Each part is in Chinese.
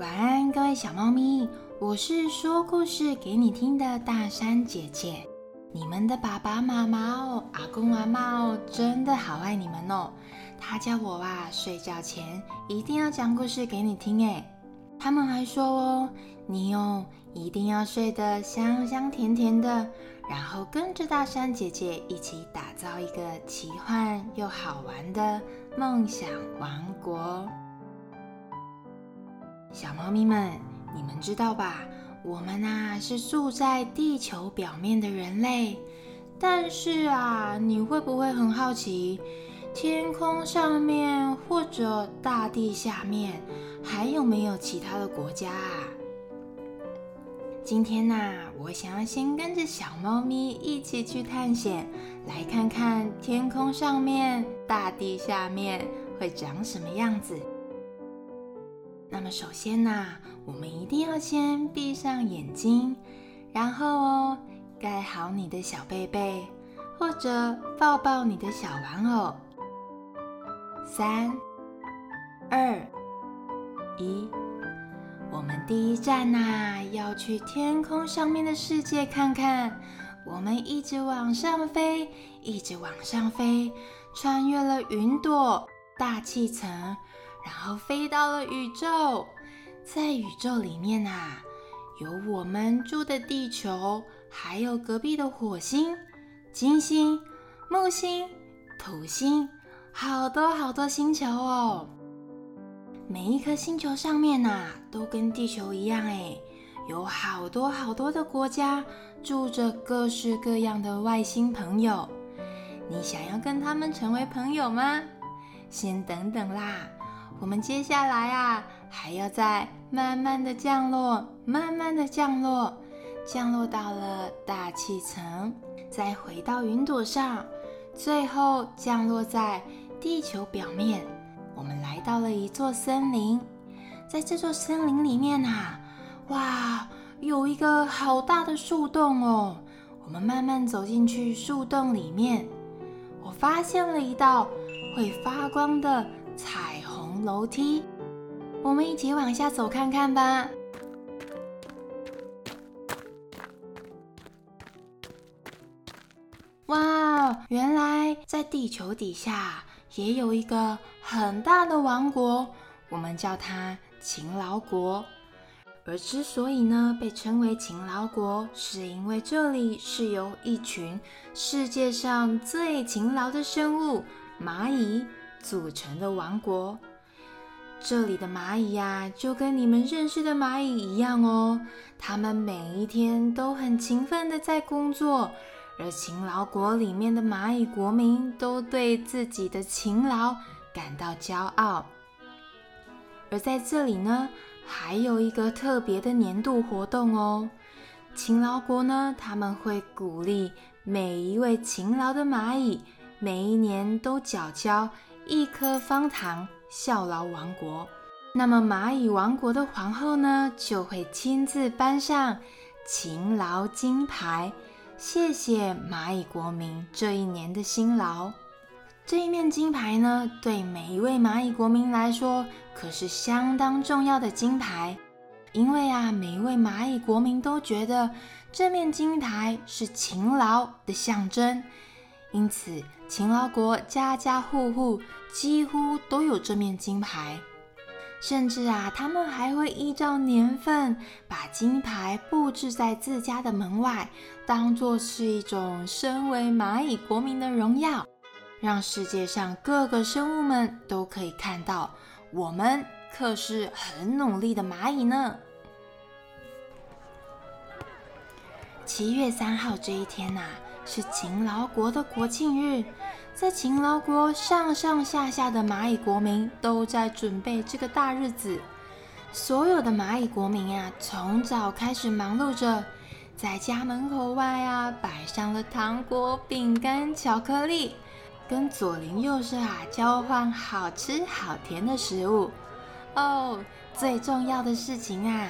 晚安，各位小猫咪，我是说故事给你听的大山姐姐。你们的爸爸妈妈哦，阿公阿妈哦，真的好爱你们哦。他叫我啊，睡觉前一定要讲故事给你听诶。他们还说哦，你哦一定要睡得香香甜甜的，然后跟着大山姐姐一起打造一个奇幻又好玩的梦想王国。小猫咪们，你们知道吧？我们啊是住在地球表面的人类，但是啊，你会不会很好奇，天空上面或者大地下面还有没有其他的国家啊？今天呐，我想要先跟着小猫咪一起去探险，来看看天空上面、大地下面会长什么样子。那么首先呐，我们一定要先闭上眼睛，然后哦，盖好你的小被被，或者抱抱你的小玩偶。三、二、一，我们第一站呐，要去天空上面的世界看看。我们一直往上飞，一直往上飞，穿越了云朵、大气层。然后飞到了宇宙，在宇宙里面啊，有我们住的地球，还有隔壁的火星、金星、木星、土星，好多好多星球哦。每一颗星球上面呐，都跟地球一样哎，有好多好多的国家，住着各式各样的外星朋友。你想要跟他们成为朋友吗？先等等啦。我们接下来啊，还要再慢慢的降落，慢慢的降落，降落到了大气层，再回到云朵上，最后降落在地球表面。我们来到了一座森林，在这座森林里面啊，哇，有一个好大的树洞哦。我们慢慢走进去树洞里面，我发现了一道会发光的彩楼梯，我们一起往下走看看吧。哇，原来在地球底下也有一个很大的王国，我们叫它勤劳国。而之所以呢被称为勤劳国，是因为这里是由一群世界上最勤劳的生物——蚂蚁组成的王国。这里的蚂蚁呀，就跟你们认识的蚂蚁一样哦。它们每一天都很勤奋的在工作，而勤劳国里面的蚂蚁国民都对自己的勤劳感到骄傲。而在这里呢，还有一个特别的年度活动哦。勤劳国呢，他们会鼓励每一位勤劳的蚂蚁，每一年都缴交一颗方糖。效劳王国，那么蚂蚁王国的皇后呢，就会亲自颁上勤劳金牌，谢谢蚂蚁国民这一年的辛劳。这一面金牌呢，对每一位蚂蚁国民来说可是相当重要的金牌，因为啊，每一位蚂蚁国民都觉得这面金牌是勤劳的象征。因此，勤劳国家家户户几乎都有这面金牌，甚至啊，他们还会依照年份把金牌布置在自家的门外，当做是一种身为蚂蚁国民的荣耀，让世界上各个生物们都可以看到，我们可是很努力的蚂蚁呢。七月三号这一天呐。是勤劳国的国庆日，在勤劳国上上下下的蚂蚁国民都在准备这个大日子。所有的蚂蚁国民呀，从早开始忙碌着，在家门口外啊摆上了糖果、饼干、巧克力，跟左邻右舍啊交换好吃好甜的食物。哦，最重要的事情啊！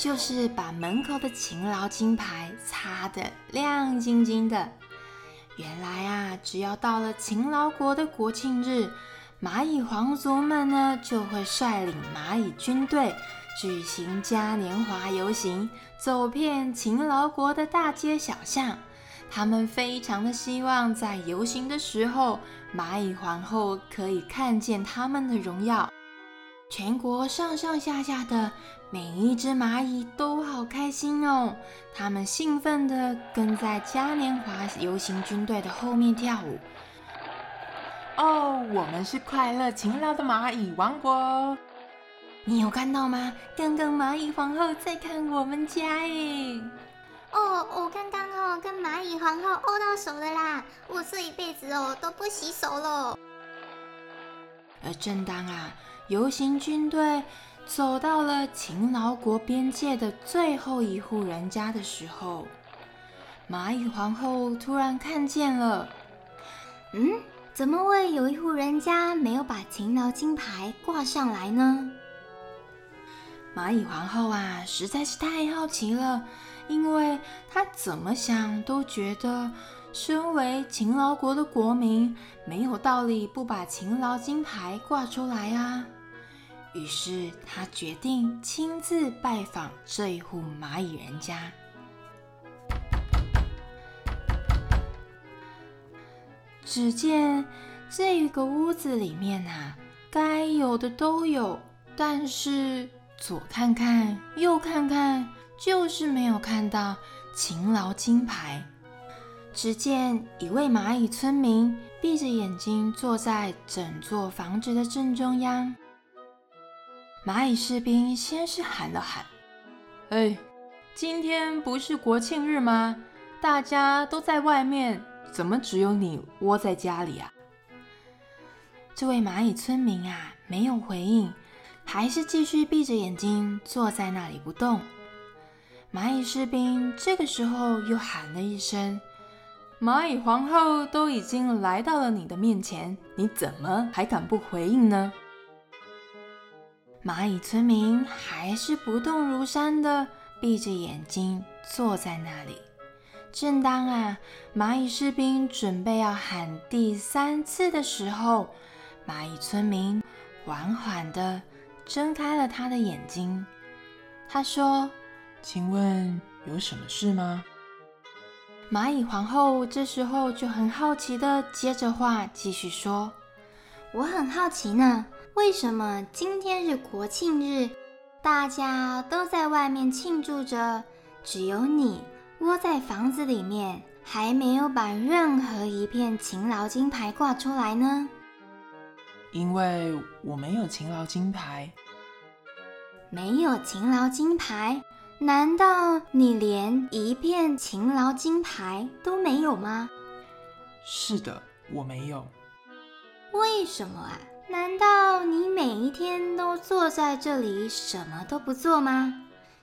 就是把门口的勤劳金牌擦得亮晶晶的。原来啊，只要到了勤劳国的国庆日，蚂蚁皇族们呢就会率领蚂蚁军队举行嘉年华游行，走遍勤劳国的大街小巷。他们非常的希望在游行的时候，蚂蚁皇后可以看见他们的荣耀。全国上上下下的每一只蚂蚁都好开心哦，他们兴奋地跟在嘉年华游行军队的后面跳舞。哦，我们是快乐勤劳的蚂蚁王国。你有看到吗？刚刚蚂蚁皇后在看我们家耶。哦，我刚刚哦跟蚂蚁皇后握到手了啦！我这一辈子哦都不洗手了。而正当啊游行军队走到了勤劳国边界的最后一户人家的时候，蚂蚁皇后突然看见了，嗯，怎么会有一户人家没有把勤劳金牌挂上来呢？蚂蚁皇后啊实在是太好奇了。因为她怎么想都觉得，身为勤劳国的国民，没有道理不把勤劳金牌挂出来啊。于是他决定亲自拜访这一户蚂蚁人家。只见这个屋子里面啊，该有的都有，但是左看看，右看看。就是没有看到勤劳金牌。只见一位蚂蚁村民闭着眼睛坐在整座房子的正中央。蚂蚁士兵先是喊了喊：“哎，今天不是国庆日吗？大家都在外面，怎么只有你窝在家里啊？”这位蚂蚁村民啊，没有回应，还是继续闭着眼睛坐在那里不动。蚂蚁士兵这个时候又喊了一声：“蚂蚁皇后都已经来到了你的面前，你怎么还敢不回应呢？”蚂蚁村民还是不动如山的闭着眼睛坐在那里。正当啊，蚂蚁士兵准备要喊第三次的时候，蚂蚁村民缓缓地睁开了他的眼睛。他说。请问有什么事吗？蚂蚁皇后这时候就很好奇的接着话继续说：“我很好奇呢，为什么今天是国庆日，大家都在外面庆祝着，只有你窝在房子里面，还没有把任何一片勤劳金牌挂出来呢？因为我没有勤劳金牌，没有勤劳金牌。”难道你连一片勤劳金牌都没有吗？是的，我没有。为什么啊？难道你每一天都坐在这里什么都不做吗？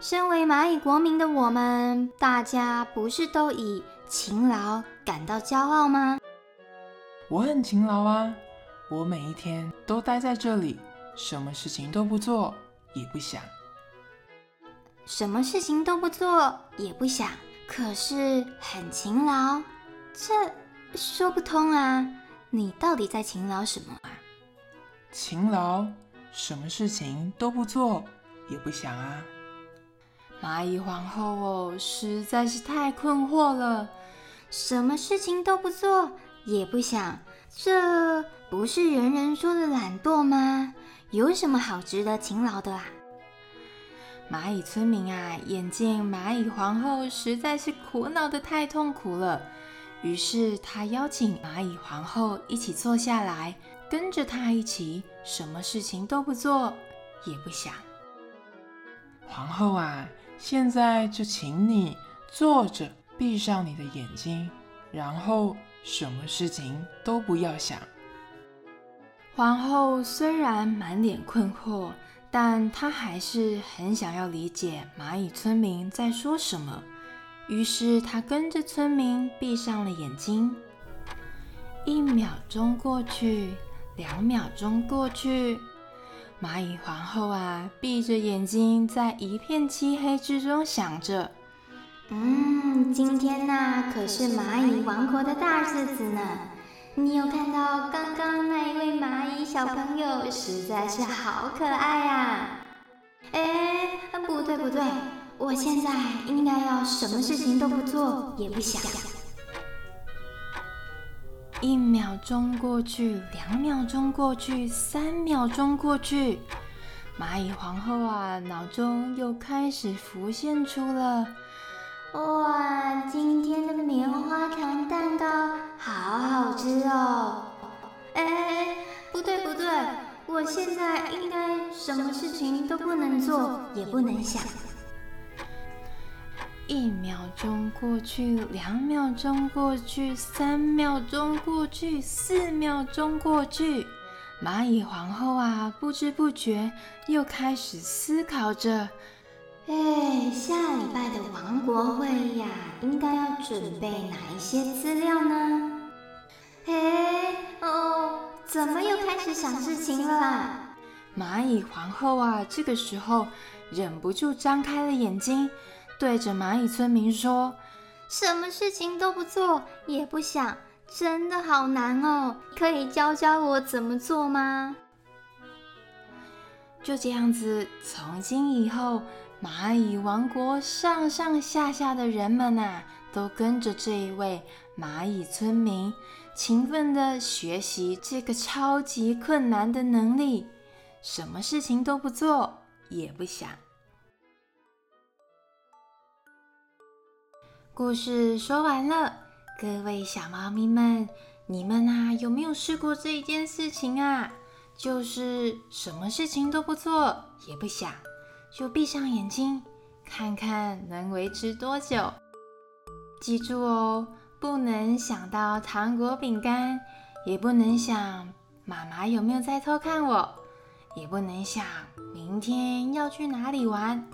身为蚂蚁国民的我们，大家不是都以勤劳感到骄傲吗？我很勤劳啊，我每一天都待在这里，什么事情都不做，也不想。什么事情都不做，也不想，可是很勤劳，这说不通啊！你到底在勤劳什么啊？勤劳，什么事情都不做，也不想啊！蚂蚁皇后哦，实在是太困惑了。什么事情都不做，也不想，这不是人人说的懒惰吗？有什么好值得勤劳的啊？蚂蚁村民啊，眼见蚂蚁皇后实在是苦恼的太痛苦了，于是他邀请蚂蚁皇后一起坐下来，跟着他一起，什么事情都不做，也不想。皇后啊，现在就请你坐着，闭上你的眼睛，然后什么事情都不要想。皇后虽然满脸困惑。但她还是很想要理解蚂蚁村民在说什么，于是她跟着村民闭上了眼睛。一秒钟过去，两秒钟过去，蚂蚁皇后啊，闭着眼睛，在一片漆黑之中想着：“嗯，今天呐，可是蚂蚁王国的大日子呢。”你有看到刚刚那一位蚂蚁小朋友，实在是好可爱啊！哎，不对不对，我现在应该要什么事情都不做，也不想。一秒钟过去，两秒钟过去，三秒钟过去，蚂蚁皇后啊，脑中又开始浮现出了。哇，今天的棉花糖蛋糕好好吃哦！哎，不对不对，我现在应该什么事情都不能做，也不能想。一秒钟过去，两秒钟过去，三秒钟过去，四秒钟过去，蚂蚁皇后啊，不知不觉又开始思考着。哎，下礼拜的王国会议呀，应该要准备哪一些资料呢？哎，哦，怎么又开始想事情了？蚂蚁皇后啊，这个时候忍不住张开了眼睛，对着蚂蚁村民说：“什么事情都不做，也不想，真的好难哦！可以教教我怎么做吗？”就这样子，从今以后。蚂蚁王国上上下下的人们呐，都跟着这一位蚂蚁村民勤奋的学习这个超级困难的能力，什么事情都不做，也不想。故事说完了，各位小猫咪们，你们啊有没有试过这一件事情啊？就是什么事情都不做，也不想。就闭上眼睛，看看能维持多久。记住哦，不能想到糖果、饼干，也不能想妈妈有没有在偷看我，也不能想明天要去哪里玩，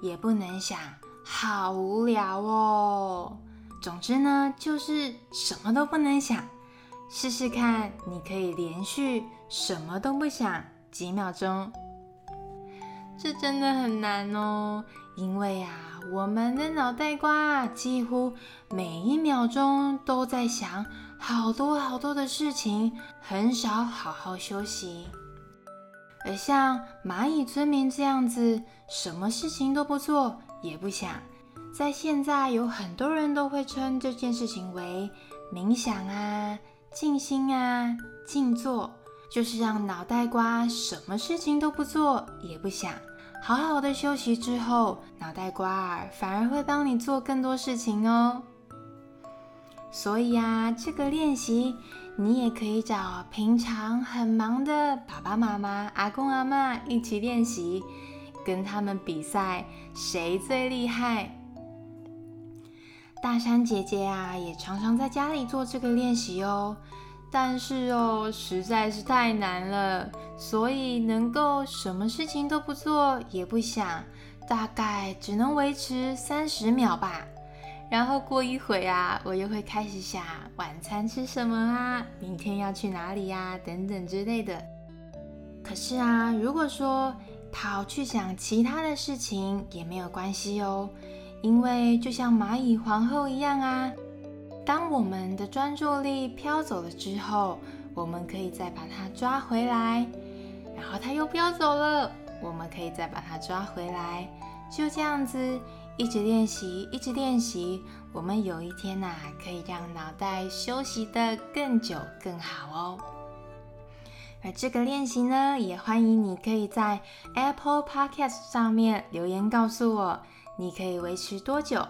也不能想好无聊哦。总之呢，就是什么都不能想。试试看，你可以连续什么都不想几秒钟。这真的很难哦，因为啊，我们的脑袋瓜几乎每一秒钟都在想好多好多的事情，很少好好休息。而像蚂蚁村民这样子，什么事情都不做，也不想，在现在有很多人都会称这件事情为冥想啊、静心啊、静坐，就是让脑袋瓜什么事情都不做，也不想。好好的休息之后，脑袋瓜儿反而会帮你做更多事情哦。所以啊，这个练习你也可以找平常很忙的爸爸妈妈、阿公阿妈一起练习，跟他们比赛谁最厉害。大山姐姐啊，也常常在家里做这个练习哦。但是哦，实在是太难了，所以能够什么事情都不做也不想，大概只能维持三十秒吧。然后过一会啊，我又会开始想晚餐吃什么啊，明天要去哪里呀，等等之类的。可是啊，如果说跑去想其他的事情也没有关系哦，因为就像蚂蚁皇后一样啊。当我们的专注力飘走了之后，我们可以再把它抓回来，然后它又飘走了，我们可以再把它抓回来，就这样子一直练习，一直练习，我们有一天呐，可以让脑袋休息的更久更好哦。而这个练习呢，也欢迎你可以在 Apple Podcast 上面留言告诉我，你可以维持多久。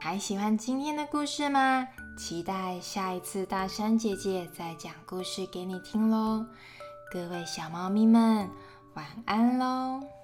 还喜欢今天的故事吗？期待下一次大山姐姐再讲故事给你听喽！各位小猫咪们，晚安喽！